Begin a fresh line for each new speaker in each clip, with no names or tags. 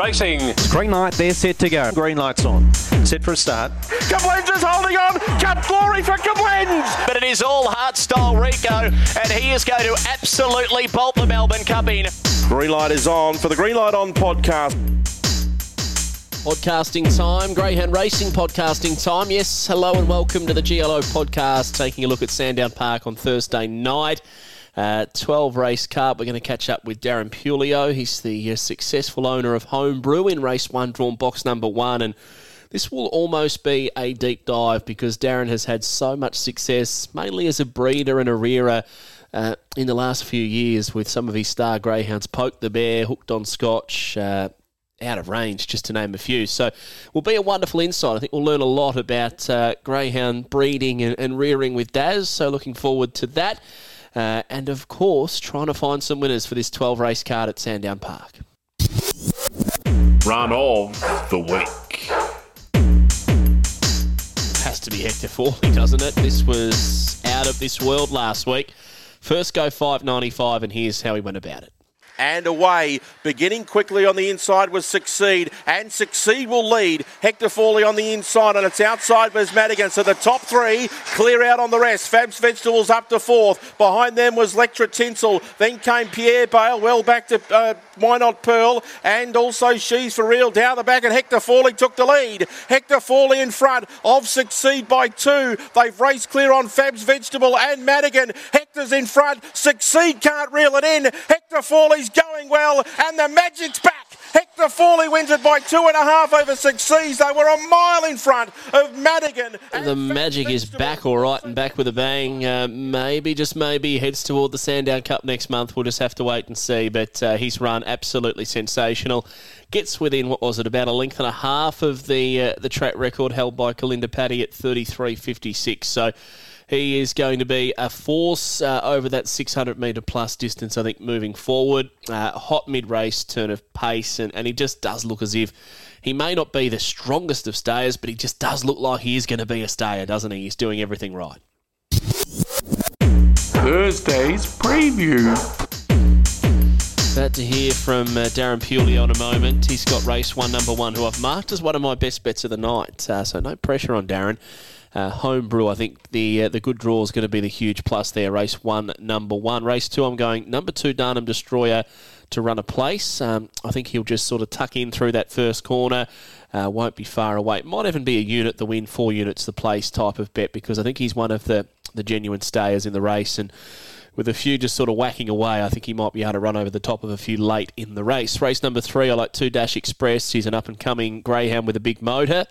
Racing.
Green light, they're set to go.
Green lights on. Set for a start.
Kablins is holding on. Cut glory for Kablins.
But it is all heart style Rico, and he is going to absolutely bolt the Melbourne Cup in.
Green light is on for the Green Light On podcast.
Podcasting time, Greyhound Racing podcasting time. Yes, hello and welcome to the GLO podcast, taking a look at Sandown Park on Thursday night. Uh, 12 race cup. We're going to catch up with Darren Puleio. He's the uh, successful owner of Homebrew in race one, drawn box number one. And this will almost be a deep dive because Darren has had so much success, mainly as a breeder and a rearer. Uh, in the last few years, with some of his star greyhounds, Poke the Bear, Hooked on Scotch, uh, out of range, just to name a few. So, will be a wonderful insight. I think we'll learn a lot about uh, greyhound breeding and, and, rearing with Daz. So, looking forward to that. Uh, and of course, trying to find some winners for this 12 race card at Sandown Park.
Run of the week.
Has to be Hector Forley, doesn't it? This was out of this world last week. First go 595, and here's how he went about it
and away. Beginning quickly on the inside was Succeed, and Succeed will lead. Hector Forley on the inside, and it's outside was Madigan. So the top three clear out on the rest. Fab's Vegetables up to fourth. Behind them was Lectra Tinsel. Then came Pierre Bale, well back to uh, Why Not Pearl, and also She's for Real down the back, and Hector Forley took the lead. Hector Forley in front of Succeed by two. They've raced clear on Fab's Vegetable and Madigan. Hector's in front. Succeed can't reel it in. Hector Forley's going well, and the Magic's back. Hector Forley wins it by two and a half over Succeeds. They were a mile in front of Madigan.
The Magic is back all right and back with a bang. Uh, maybe, just maybe, heads toward the Sandown Cup next month. We'll just have to wait and see. But uh, he's run absolutely sensational. Gets within, what was it, about a length and a half of the uh, the track record held by Kalinda Paddy at 33.56. So he is going to be a force uh, over that 600 metre plus distance, I think, moving forward. Uh, hot mid race turn of pace, and, and he just does look as if he may not be the strongest of stayers, but he just does look like he is going to be a stayer, doesn't he? He's doing everything right.
Thursday's preview.
About to hear from uh, Darren Puleio in a moment. He's got race one, number one, who I've marked as one of my best bets of the night. Uh, so no pressure on Darren uh, homebrew. I think the uh, the good draw is going to be the huge plus there. Race one, number one. Race two, I'm going number two, Darnham Destroyer to run a place. Um, I think he'll just sort of tuck in through that first corner. Uh, won't be far away. Might even be a unit the win, four units the place type of bet because I think he's one of the, the genuine stayers in the race and with a few just sort of whacking away, I think he might be able to run over the top of a few late in the race. Race number three, I like two Dash Express. He's an up and coming greyhound with a big motor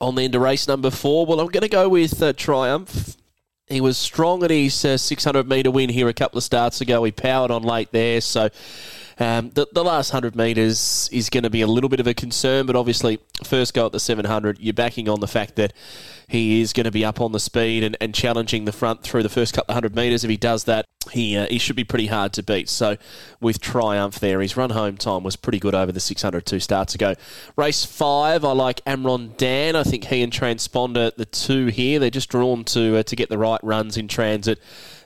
on the end of race number four. Well, I'm going to go with uh, Triumph. He was strong at his uh, 600 metre win here a couple of starts ago. He powered on late there, so um, the, the last 100 metres is going to be a little bit of a concern, but obviously, first go at the 700, you're backing on the fact that he is going to be up on the speed and, and challenging the front through the first couple of hundred metres. If he does that, he uh, he should be pretty hard to beat. So with triumph there, his run home time was pretty good over the 600 two starts ago. Race five, I like Amron Dan. I think he and Transponder, the two here, they're just drawn to uh, to get the right runs in transit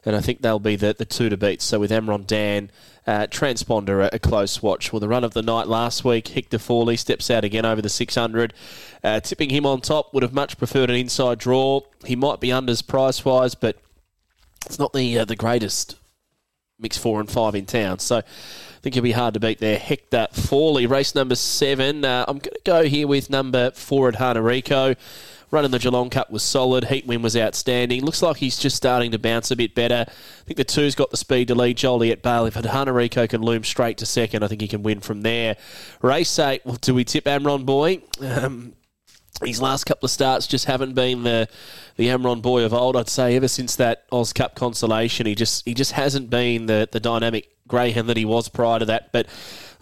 and I think they'll be the, the two to beat. So with Amron Dan, uh, Transponder, a, a, close watch. Well, the run of the night last week, Hector Forley steps out again over the 600. Uh, tipping him on top, would have much preferred an inside draw. He might be unders price wise, but it's not the uh, the greatest mix four and five in town. So I think it'll be hard to beat there. Hector Forley, race number seven. Uh, I'm going to go here with number four at Hanarico. Running the Geelong Cup was solid. Heat win was outstanding. Looks like he's just starting to bounce a bit better. I think the two's got the speed to lead Joliet Bale. If Hanarico can loom straight to second, I think he can win from there. Race eight. Well, do we tip Amron Boy? Um, his last couple of starts just haven't been the the Amron boy of old. I'd say ever since that Oz Cup consolation, he just he just hasn't been the the dynamic greyhound that he was prior to that. But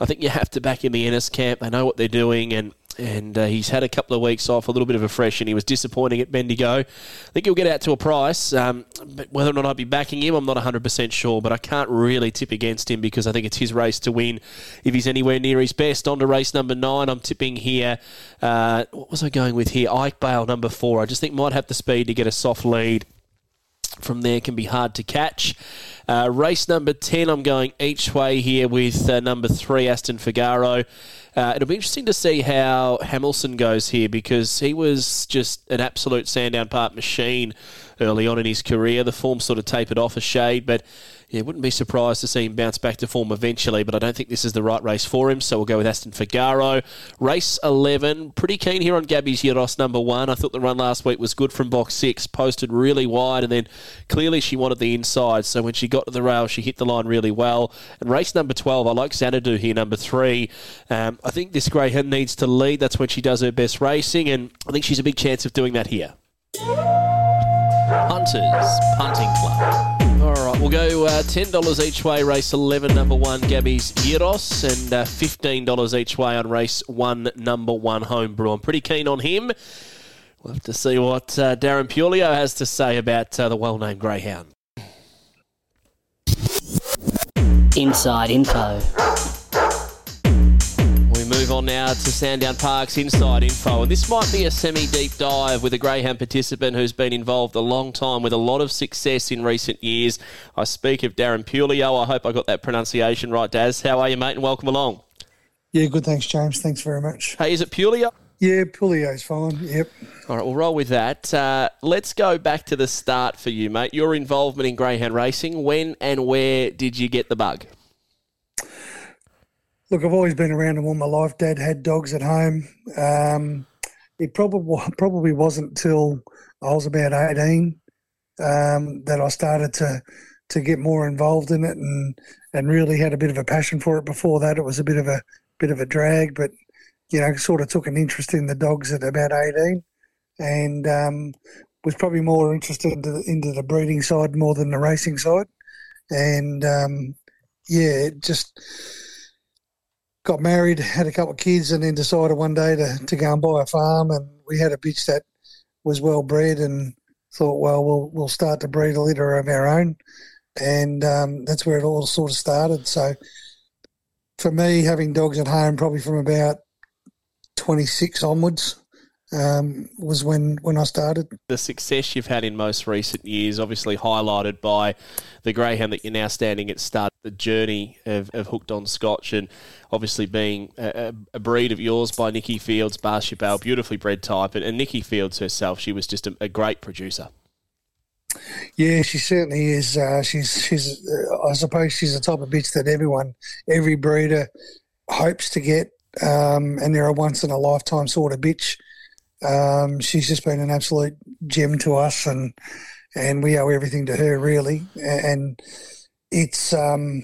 I think you have to back in the Ennis camp. They know what they're doing, and and uh, he's had a couple of weeks off, a little bit of a fresh, and he was disappointing at Bendigo. I think he'll get out to a price, um, but whether or not I'd be backing him, I'm not 100% sure, but I can't really tip against him because I think it's his race to win if he's anywhere near his best. On to race number nine, I'm tipping here. Uh, what was I going with here? Ike Bale, number four. I just think might have the speed to get a soft lead from there can be hard to catch. Uh, race number 10, I'm going each way here with uh, number three, Aston Figaro. Uh, it'll be interesting to see how Hamilton goes here because he was just an absolute Sandown Park machine early on in his career. The form sort of tapered off a shade, but yeah, wouldn't be surprised to see him bounce back to form eventually, but I don't think this is the right race for him, so we'll go with Aston Figaro. Race 11, pretty keen here on Gabby's Euros number one. I thought the run last week was good from box six, posted really wide, and then clearly she wanted the inside, so when she got to the rail, she hit the line really well. And race number 12, I like Xanadu here, number three. Um, I think this greyhound needs to lead. That's when she does her best racing, and I think she's a big chance of doing that here. Hunters Punting Club. All right, we'll go uh, $10 each way, race 11, number one, Gabby's Euros, and uh, $15 each way on race one, number one, Homebrew. I'm pretty keen on him. We'll have to see what uh, Darren Puleio has to say about uh, the well named Greyhound.
Inside info.
On now to Sandown Park's inside info, and this might be a semi deep dive with a Greyhound participant who's been involved a long time with a lot of success in recent years. I speak of Darren Puleio. I hope I got that pronunciation right, Daz. How are you, mate, and welcome along.
Yeah, good. Thanks, James. Thanks very much.
Hey, is it Puleio?
Yeah, Puleio's fine. Yep.
All right, we'll roll with that. Uh, let's go back to the start for you, mate. Your involvement in Greyhound racing. When and where did you get the bug?
Look, I've always been around them all my life. Dad had dogs at home. Um, it probably probably wasn't till I was about eighteen um, that I started to to get more involved in it and and really had a bit of a passion for it. Before that, it was a bit of a bit of a drag, but you know, sort of took an interest in the dogs at about eighteen, and um, was probably more interested into the, into the breeding side more than the racing side, and um, yeah, it just got married, had a couple of kids, and then decided one day to, to go and buy a farm. And we had a bitch that was well bred, and thought, well, we'll we'll start to breed a litter of our own, and um, that's where it all sort of started. So for me, having dogs at home, probably from about twenty six onwards. Um, was when when I started.
The success you've had in most recent years, obviously highlighted by the greyhound that you're now standing at start the journey of, of hooked on Scotch, and obviously being a, a breed of yours by Nikki Fields, Barcia Bale, beautifully bred type, and, and Nikki Fields herself, she was just a, a great producer.
Yeah, she certainly is. Uh, she's she's. Uh, I suppose she's the type of bitch that everyone, every breeder, hopes to get, um, and they're a once in a lifetime sort of bitch. Um, she's just been an absolute gem to us, and and we owe everything to her really. And it's um,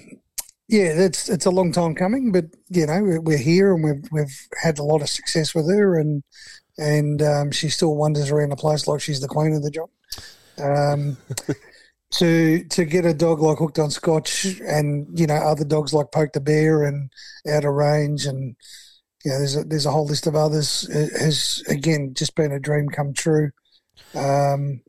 yeah, it's it's a long time coming, but you know we're here and we've we've had a lot of success with her, and and um, she still wanders around the place like she's the queen of the job. Um, to to get a dog like hooked on Scotch, and you know other dogs like Poke the Bear and Out of Range and you know, there's a, there's a whole list of others. It has again just been a dream come true. Um,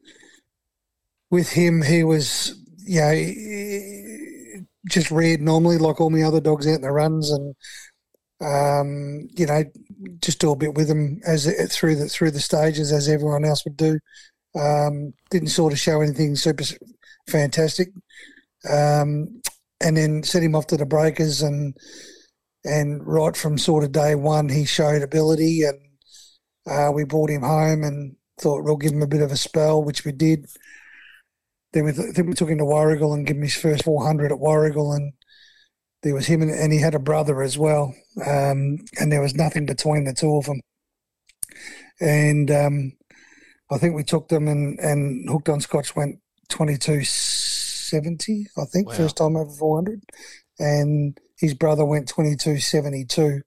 with him, he was you know just reared normally like all my other dogs out in the runs, and um, you know just do a bit with him as through the through the stages as everyone else would do. Um, didn't sort of show anything super fantastic, um, and then set him off to the breakers and and right from sort of day one, he showed ability, and uh, we brought him home and thought we'll give him a bit of a spell, which we did. Then we, th- then we took him to Warragul and gave him his first 400 at Warragul, and there was him, and, and he had a brother as well, um, and there was nothing between the two of them. And um, I think we took them, and, and Hooked on Scotch went 2270, I think, wow. first time over 400. And his brother went 22.72.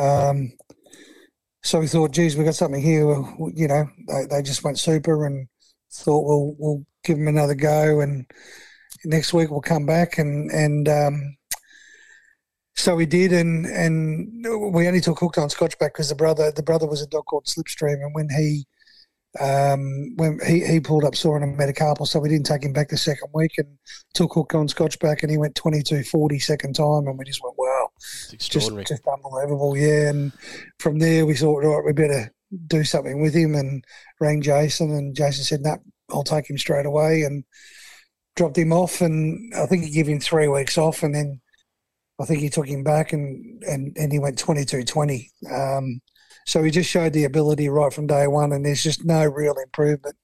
Um, so we thought, geez, we got something here. You know, they, they just went super and thought we'll we'll give them another go. And next week we'll come back and and um, so we did. And and we only took hooked on Scotch back because the brother the brother was a dog called Slipstream, and when he um, when he, he pulled up sore in a metacarpal, so we didn't take him back the second week and took hook on Scotch back, and he went 22 40 second time, and we just went, wow, just, just unbelievable, yeah. And from there, we thought, right, we better do something with him, and rang Jason, and Jason said, no, I'll take him straight away, and dropped him off. And I think he gave him three weeks off, and then I think he took him back, and and, and he went 22-20. Um, so he just showed the ability right from day one, and there's just no real improvement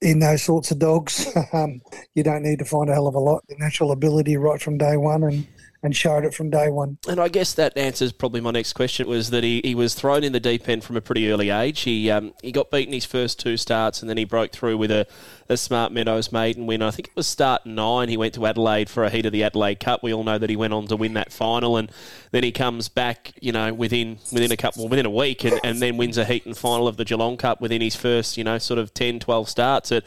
in those sorts of dogs. um, you don't need to find a hell of a lot. The natural ability right from day one, and and showed it from day one.
And I guess that answers probably my next question was that he, he was thrown in the deep end from a pretty early age. He um, he got beaten his first two starts and then he broke through with a, a Smart Meadows maiden win. I think it was start nine. He went to Adelaide for a heat of the Adelaide Cup. We all know that he went on to win that final and then he comes back, you know, within within a couple within a week and, and then wins a heat and final of the Geelong Cup within his first, you know, sort of 10, 12 starts. It,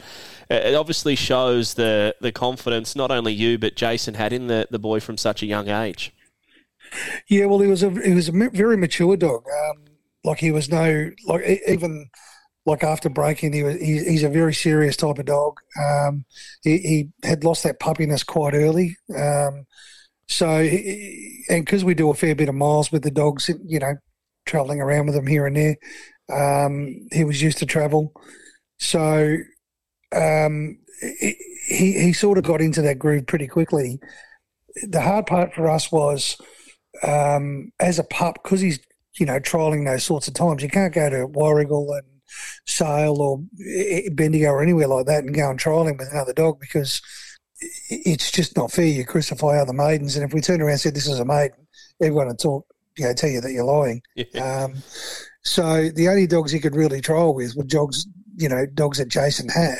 it obviously shows the, the confidence not only you but Jason had in the, the boy from such a young age.
Yeah, well, he was a he was a very mature dog. Um, like he was no like even like after breaking, he was he, he's a very serious type of dog. Um, he, he, had lost that puppiness quite early. Um, so and because we do a fair bit of miles with the dogs, you know, traveling around with them here and there, um, he was used to travel. So um, he he sort of got into that groove pretty quickly. The hard part for us was um, as a pup because he's you know trialing those sorts of times. You can't go to Warragul and Sale or Bendigo or anywhere like that and go and trial him with another dog because it's just not fair. You crucify other maidens, and if we turn around and say this is a maiden, everyone would talk, you know, tell you that you're lying. Yeah. Um, so the only dogs he could really trial with were dogs, you know, dogs that Jason had.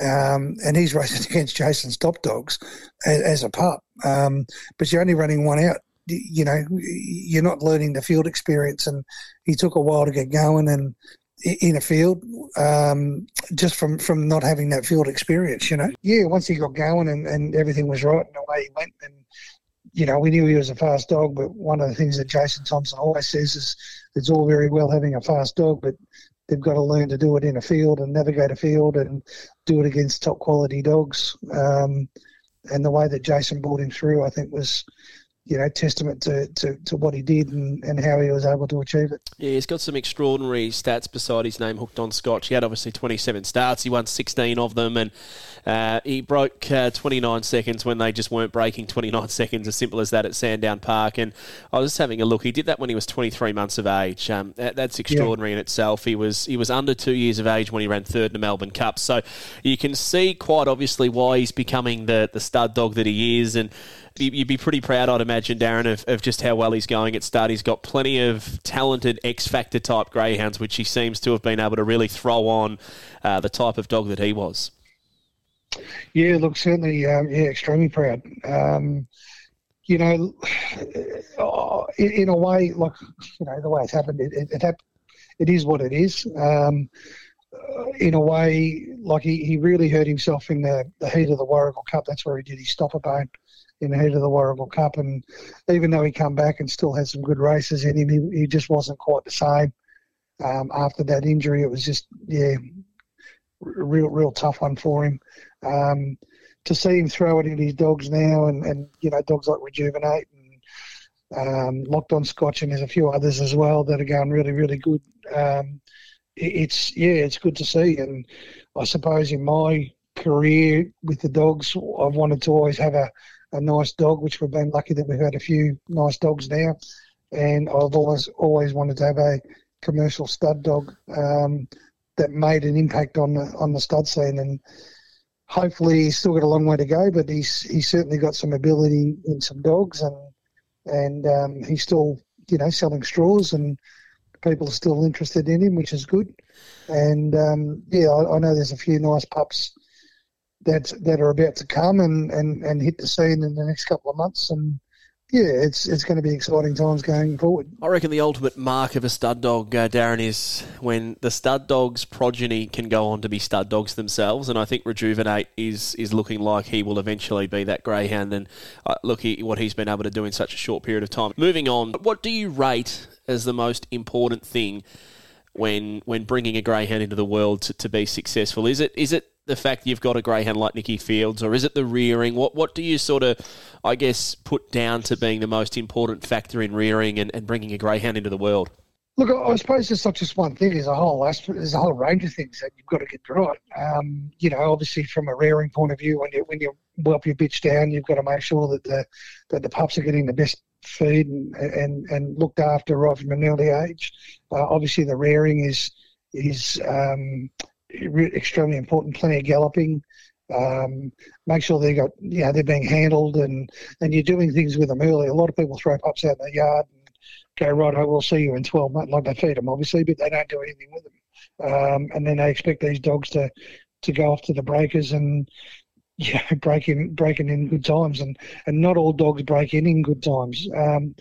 Um, and he's racing against Jason's top dogs as, as a pup. Um, but you're only running one out you know, you're not learning the field experience. And he took a while to get going and in a field um, just from, from not having that field experience, you know. Yeah, once he got going and, and everything was right and the way he went, and, you know, we knew he was a fast dog, but one of the things that Jason Thompson always says is it's all very well having a fast dog, but they've got to learn to do it in a field and navigate a field and do it against top quality dogs. Um, and the way that Jason brought him through, I think, was you know, testament to, to, to what he did and, and how he was able to achieve it.
Yeah, he's got some extraordinary stats beside his name hooked on Scotch. He had obviously 27 starts. He won 16 of them, and uh, he broke uh, 29 seconds when they just weren't breaking 29 seconds, as simple as that at Sandown Park. And I was just having a look. He did that when he was 23 months of age. Um, that, that's extraordinary yeah. in itself. He was he was under two years of age when he ran third in the Melbourne Cup. So you can see quite obviously why he's becoming the, the stud dog that he is. And you'd be pretty proud, I'd imagine, Darren, of, of just how well he's going at stud. He's got plenty of talented X Factor type greyhounds, which he seems to have been able to really throw on uh, the type of dog that he was.
Yeah, look, certainly, um, yeah, extremely proud. Um, you know, in, in, a way, like you know, the way it's happened, it, it, it, it is what it is. Um, in a way, like he, he really hurt himself in the, the heat of the Warragul Cup. That's where he did his stopper bone in the heat of the Warragul Cup. And even though he come back and still had some good races in him, he, he just wasn't quite the same. Um, after that injury, it was just yeah, real real tough one for him. Um, to see him throw it in his dogs now, and, and you know dogs like Rejuvenate and um, Locked on Scotch, and there's a few others as well that are going really really good. Um, it's yeah, it's good to see, and I suppose in my career with the dogs, I've wanted to always have a a nice dog, which we've been lucky that we've had a few nice dogs now. And I've always always wanted to have a commercial stud dog um, that made an impact on the on the stud scene. And hopefully, he's still got a long way to go, but he's he's certainly got some ability in some dogs, and and um, he's still you know selling straws, and people are still interested in him, which is good. And um, yeah, I, I know there's a few nice pups that that are about to come and, and, and hit the scene in the next couple of months. And yeah, it's it's going to be exciting times going forward.
I reckon the ultimate mark of a stud dog, uh, Darren, is when the stud dog's progeny can go on to be stud dogs themselves. And I think Rejuvenate is is looking like he will eventually be that greyhound. And uh, look, he, what he's been able to do in such a short period of time. Moving on, what do you rate as the most important thing? When, when bringing a greyhound into the world to, to be successful, is it is it the fact you've got a greyhound like Nikki Fields, or is it the rearing? What what do you sort of, I guess, put down to being the most important factor in rearing and, and bringing a greyhound into the world?
Look, I suppose it's not just one thing. There's a whole there's a whole range of things that you've got to get right. Um, you know, obviously from a rearing point of view, when you when you whelp your bitch down, you've got to make sure that the that the pups are getting the best feed and and, and looked after right from an early age. Uh, obviously, the rearing is is um, re- extremely important. Plenty of galloping. Um, make sure they got you know they're being handled and and you're doing things with them early. A lot of people throw pups out in the yard and go right. I will see you in 12 months. Like they feed them obviously, but they don't do anything with them. Um, and then they expect these dogs to to go off to the breakers and yeah, breaking breaking in good times, and and not all dogs break in in good times. Um,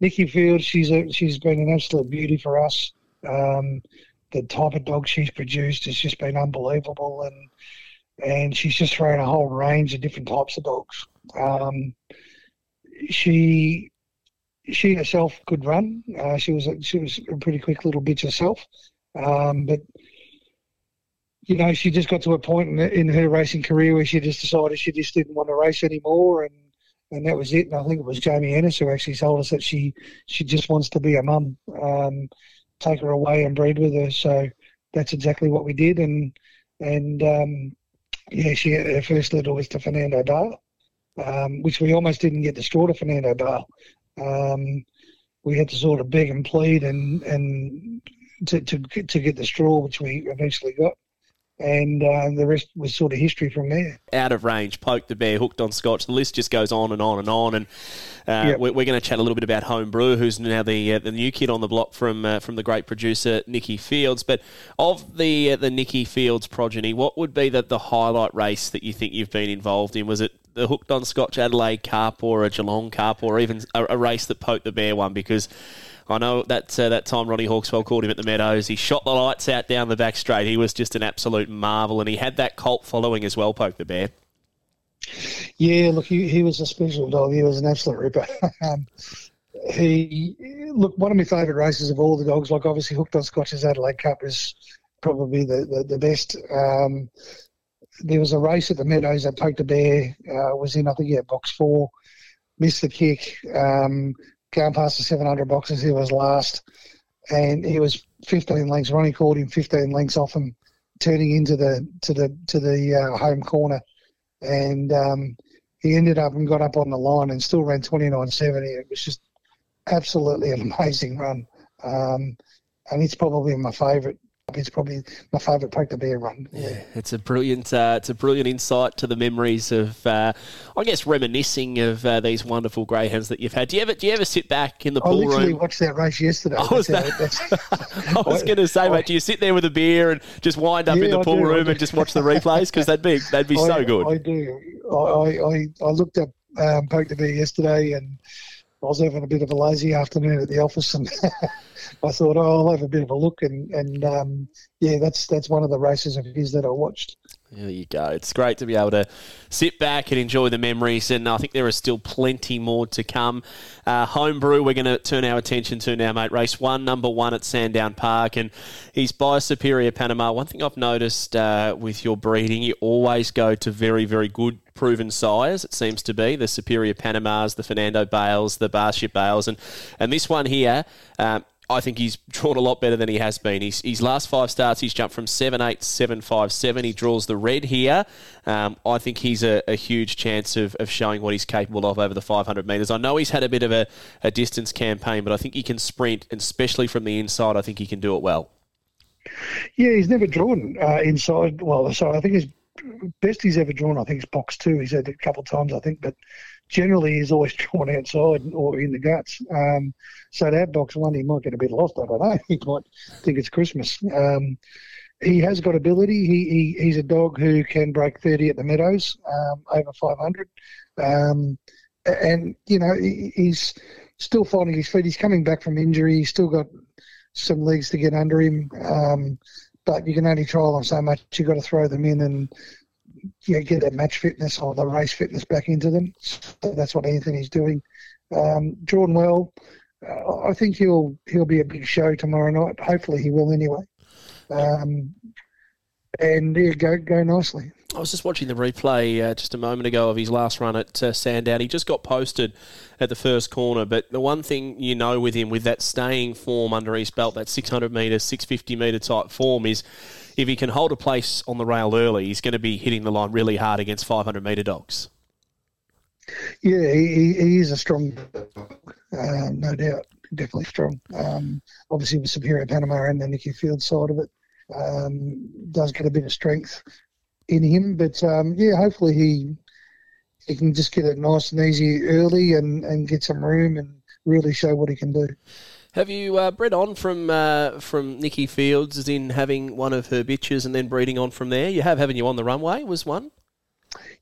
Nikki Field, she's a, she's been an absolute beauty for us. Um, the type of dog she's produced has just been unbelievable, and and she's just thrown a whole range of different types of dogs. Um, she she herself could run. Uh, she was a, she was a pretty quick little bitch herself, um, but you know, she just got to a point in, in her racing career where she just decided she just didn't want to race anymore, and and that was it. And I think it was Jamie Ennis who actually told us that she she just wants to be a mum, um, take her away and breed with her. So that's exactly what we did, and and um, yeah, she her first litter was to Fernando Bale, um, which we almost didn't get the straw to Fernando Bale. Um, we had to sort of beg and plead and and to, to to get the straw, which we eventually got and uh, the rest was sort of history from there.
Out of range, poke the bear, hooked on scotch. The list just goes on and on and on. And uh,
Yep.
we're, we're going to chat a little bit about Homebrew, who's now the uh, the new kid on the block from uh, from the great producer Nikki Fields. But of the uh, the Nikki Fields progeny, what would be the, the highlight race that you think you've been involved in? Was it the hooked on Scotch Adelaide Cup or a Geelong Cup or even a, a race that poked the bear one? Because I know that uh, that time Ronnie Hawkswell called him at the Meadows. He shot the lights out down the back straight. He was just an absolute marvel, and he had that cult following as well. Poke the bear.
Yeah, look, he, he was a special dog. He was an absolute ripper. um, he look one of my favourite races of all the dogs. Like obviously, hooked on Scotch's Adelaide Cup is probably the the, the best. Um, there was a race at the Meadows that Poke the Bear uh, was in. I think yeah, box four, missed the kick. Um, going past the 700 boxes, he was last, and he was 15 lengths. Ronnie called him 15 lengths off him, turning into the to the to the uh, home corner and um, he ended up and got up on the line and still ran 29.70. It was just absolutely an amazing run. Um, and it's probably my favourite. It's probably my favourite poke the bear run. Yeah.
It's a brilliant, uh, it's a brilliant insight to the memories of, uh, I guess, reminiscing of uh, these wonderful greyhounds that you've had. Do you ever, do you ever sit back in the
I
pool
literally
room?
watched that race yesterday.
Oh, was I was going to say,
I-
mate, do you sit there with a beer and just wind up in the pool
do,
room and just watch the replays? Because that'd be that'd be so good.
I do. I, I, I, I looked up um, Poke the Bear yesterday and I was having a bit of a lazy afternoon at the office and I thought, oh, I'll have a bit of a look. And, and um, yeah, that's that's one of the races of his that I watched.
There you go. It's great to be able to sit back and enjoy the memories, and I think there is still plenty more to come. Uh, homebrew, we're going to turn our attention to now, mate. Race one, number one at Sandown Park, and he's by Superior Panama. One thing I've noticed uh, with your breeding, you always go to very, very good proven sires. It seems to be the Superior Panamas, the Fernando Bales, the Barcia Bales, and and this one here. Um, I think he's drawn a lot better than he has been. He's, his last five starts, he's jumped from 7 8 7 5 7. He draws the red here. Um, I think he's a, a huge chance of, of showing what he's capable of over the 500 metres. I know he's had a bit of a, a distance campaign, but I think he can sprint, especially from the inside, I think he can do it well.
Yeah, he's never drawn uh, inside. Well, so I think his best he's ever drawn, I think, is box two. He's had it a couple of times, I think, but generally he's always drawn outside or in the guts. Um, so that box one, he might get a bit lost. I don't know. He might think it's Christmas. Um, he has got ability. He, he he's a dog who can break thirty at the Meadows um, over five hundred, um, and you know he, he's still finding his feet. He's coming back from injury. He's still got some legs to get under him. Um, but you can only trial them so much. You've got to throw them in and you know, get that match fitness or the race fitness back into them. So that's what Anthony's doing. Um, drawn well. Uh, I think he'll he'll be a big show tomorrow night. Hopefully he will anyway. Um, and yeah, go go nicely.
I was just watching the replay uh, just a moment ago of his last run at uh, Sandown. He just got posted at the first corner, but the one thing you know with him, with that staying form under his belt, that 600 metre, 650 metre type form, is if he can hold a place on the rail early, he's going to be hitting the line really hard against 500 metre dogs.
Yeah, he, he is a strong um, no doubt. Definitely strong. Um, obviously, with Superior Panama and the Nikki Field side of it, um, does get a bit of strength in him. But um, yeah, hopefully he he can just get it nice and easy early and, and get some room and really show what he can do.
Have you uh, bred on from uh, from Nikki Fields, as in having one of her bitches and then breeding on from there? You have, haven't you? On the runway was one.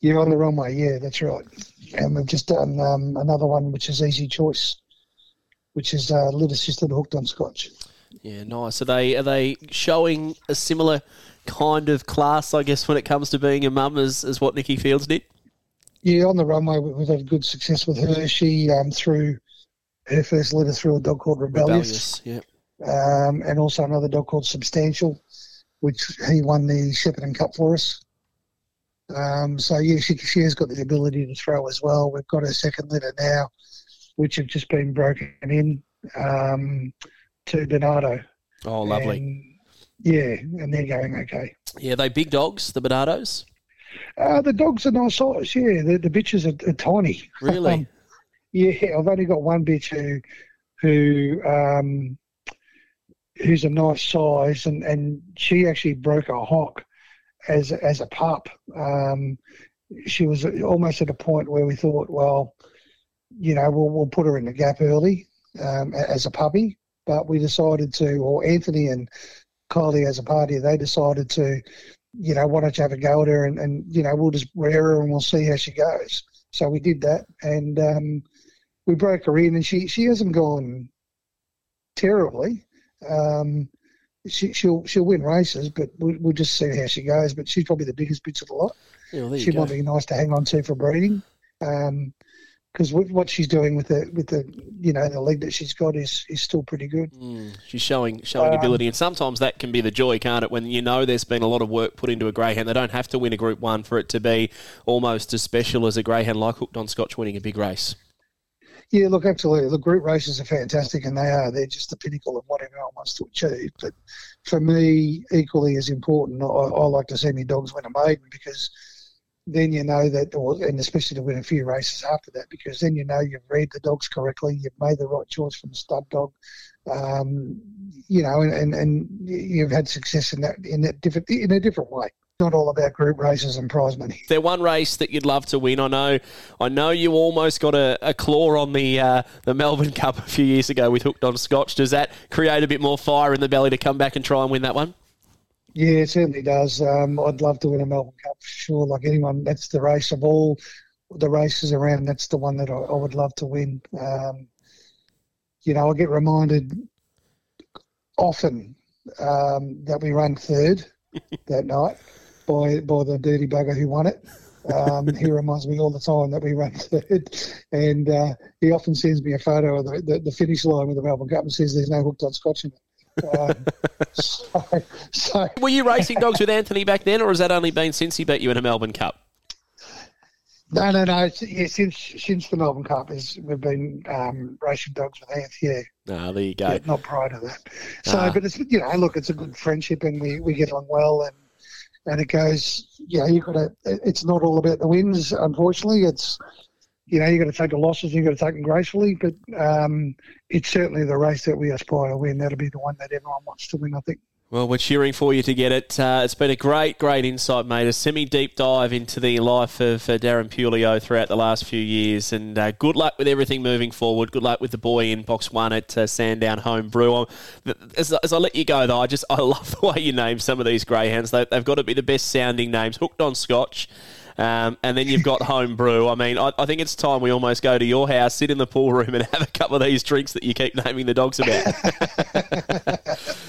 Yeah, on the runway. Yeah, that's right. And we've just done um, another one, which is Easy Choice, which is uh, lit assisted hooked on Scotch.
Yeah, nice. Are they are they showing a similar kind of class, I guess, when it comes to being a mum as, as what Nikki Fields did?
Yeah, on the runway, we- we've had good success with her. She um, threw her first litter through a dog called Rebellious,
yeah.
Um, and also another dog called Substantial, which he won the Shepparton Cup for us. Um, so yeah, she she has got the ability to throw as well. We've got her second litter now, which have just been broken in um, to Bernardo.
Oh, lovely.
And, yeah, and they're going okay.
Yeah, they big dogs, the Bernardos.
Uh, the dogs are nice size. Yeah, the, the bitches are, are tiny.
Really?
Um, yeah, I've only got one bitch who who um, who's a nice size, and, and she actually broke a hock as as a pup. Um, she was almost at a point where we thought, well, you know, we'll we'll put her in the gap early um, as a puppy, but we decided to, or Anthony and Kylie as a party, they decided to, you know, why don't you have a go at her and, and you know, we'll just rear her and we'll see how she goes. So we did that and um, we broke her in and she, she hasn't gone terribly. Um, she, she'll she'll win races, but we'll, we'll just see how she goes. But she's probably the biggest bitch of the lot.
Yeah, well,
she
go.
might be nice to hang on to for breeding. Um, because what she's doing with the with the you know the leg that she's got is is still pretty good.
Mm, she's showing showing
Um,
ability, and sometimes that can be the joy, can't it? When you know there's been a lot of work put into a greyhound, they don't have to win a Group One for it to be almost as special as a greyhound like Hooked on Scotch winning a big race.
Yeah, look, absolutely. The group races are fantastic, and they are. They're just the pinnacle of what everyone wants to achieve. But for me, equally as important, I, I like to see my dogs win a maiden because then you know that, or, and especially to win a few races after that, because then you know you've read the dogs correctly, you've made the right choice from the stud dog, um, you know, and, and, and you've had success in that in that different in a different way. Not all about group races and prize money.
Is there one race that you'd love to win? I know, I know you almost got a, a claw on the uh, the Melbourne Cup a few years ago with Hooked on Scotch. Does that create a bit more fire in the belly to come back and try and win that one?
Yeah, it certainly does. Um, I'd love to win a Melbourne Cup for sure. Like anyone, that's the race of all the races around. That's the one that I, I would love to win. Um, you know, I get reminded often um, that we run third that night by by the dirty bugger who won it. Um, he reminds me all the time that we run third, and uh, he often sends me a photo of the, the, the finish line with the Melbourne Cup and says there's no hooked on Scotch in it. So, so
Were you racing dogs with Anthony back then, or has that only been since he beat you in a Melbourne Cup?
No, no, no. Yeah, since since the Melbourne Cup, is we've been um, racing dogs with Anth. Yeah,
Ah, there you go.
yeah, not prior to that. So,
Ah.
but it's you know, look, it's a good friendship, and we, we get along well, and and it goes. Yeah, You know, you got to. It's not all about the wins, unfortunately. It's you know, you got to take the losses, and you've got to take them gracefully, but um, it's certainly the race that we aspire to win. That'll be the one that everyone wants to win. I think.
Well, we're cheering for you to get it. Uh, it's been a great, great insight, mate. A semi deep dive into the life of uh, Darren Puleio throughout the last few years. And uh, good luck with everything moving forward. Good luck with the boy in box one at uh, Sandown Home Brew. As, as I let you go, though, I just I love the way you name some of these greyhounds. They, they've got to be the best sounding names. Hooked on Scotch. Um, and then you've got home brew. I mean, I, I think it's time we almost go to your house, sit in the pool room, and have a couple of these drinks that you keep naming the dogs about.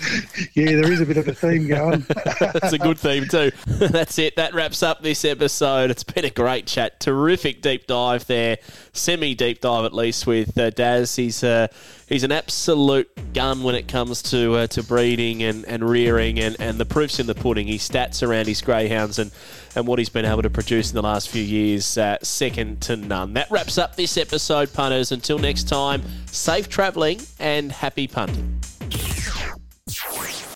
Yeah, there is a bit of a theme going.
That's a good theme too. That's it. That wraps up this episode. It's been a great chat. Terrific deep dive there. Semi deep dive at least with uh, Daz. He's uh, he's an absolute gun when it comes to uh, to breeding and, and rearing, and, and the proof's in the pudding. His stats around his greyhounds and, and what he's been able to produce in the last few years, uh, second to none. That wraps up this episode, punters. Until next time, safe travelling and happy punting.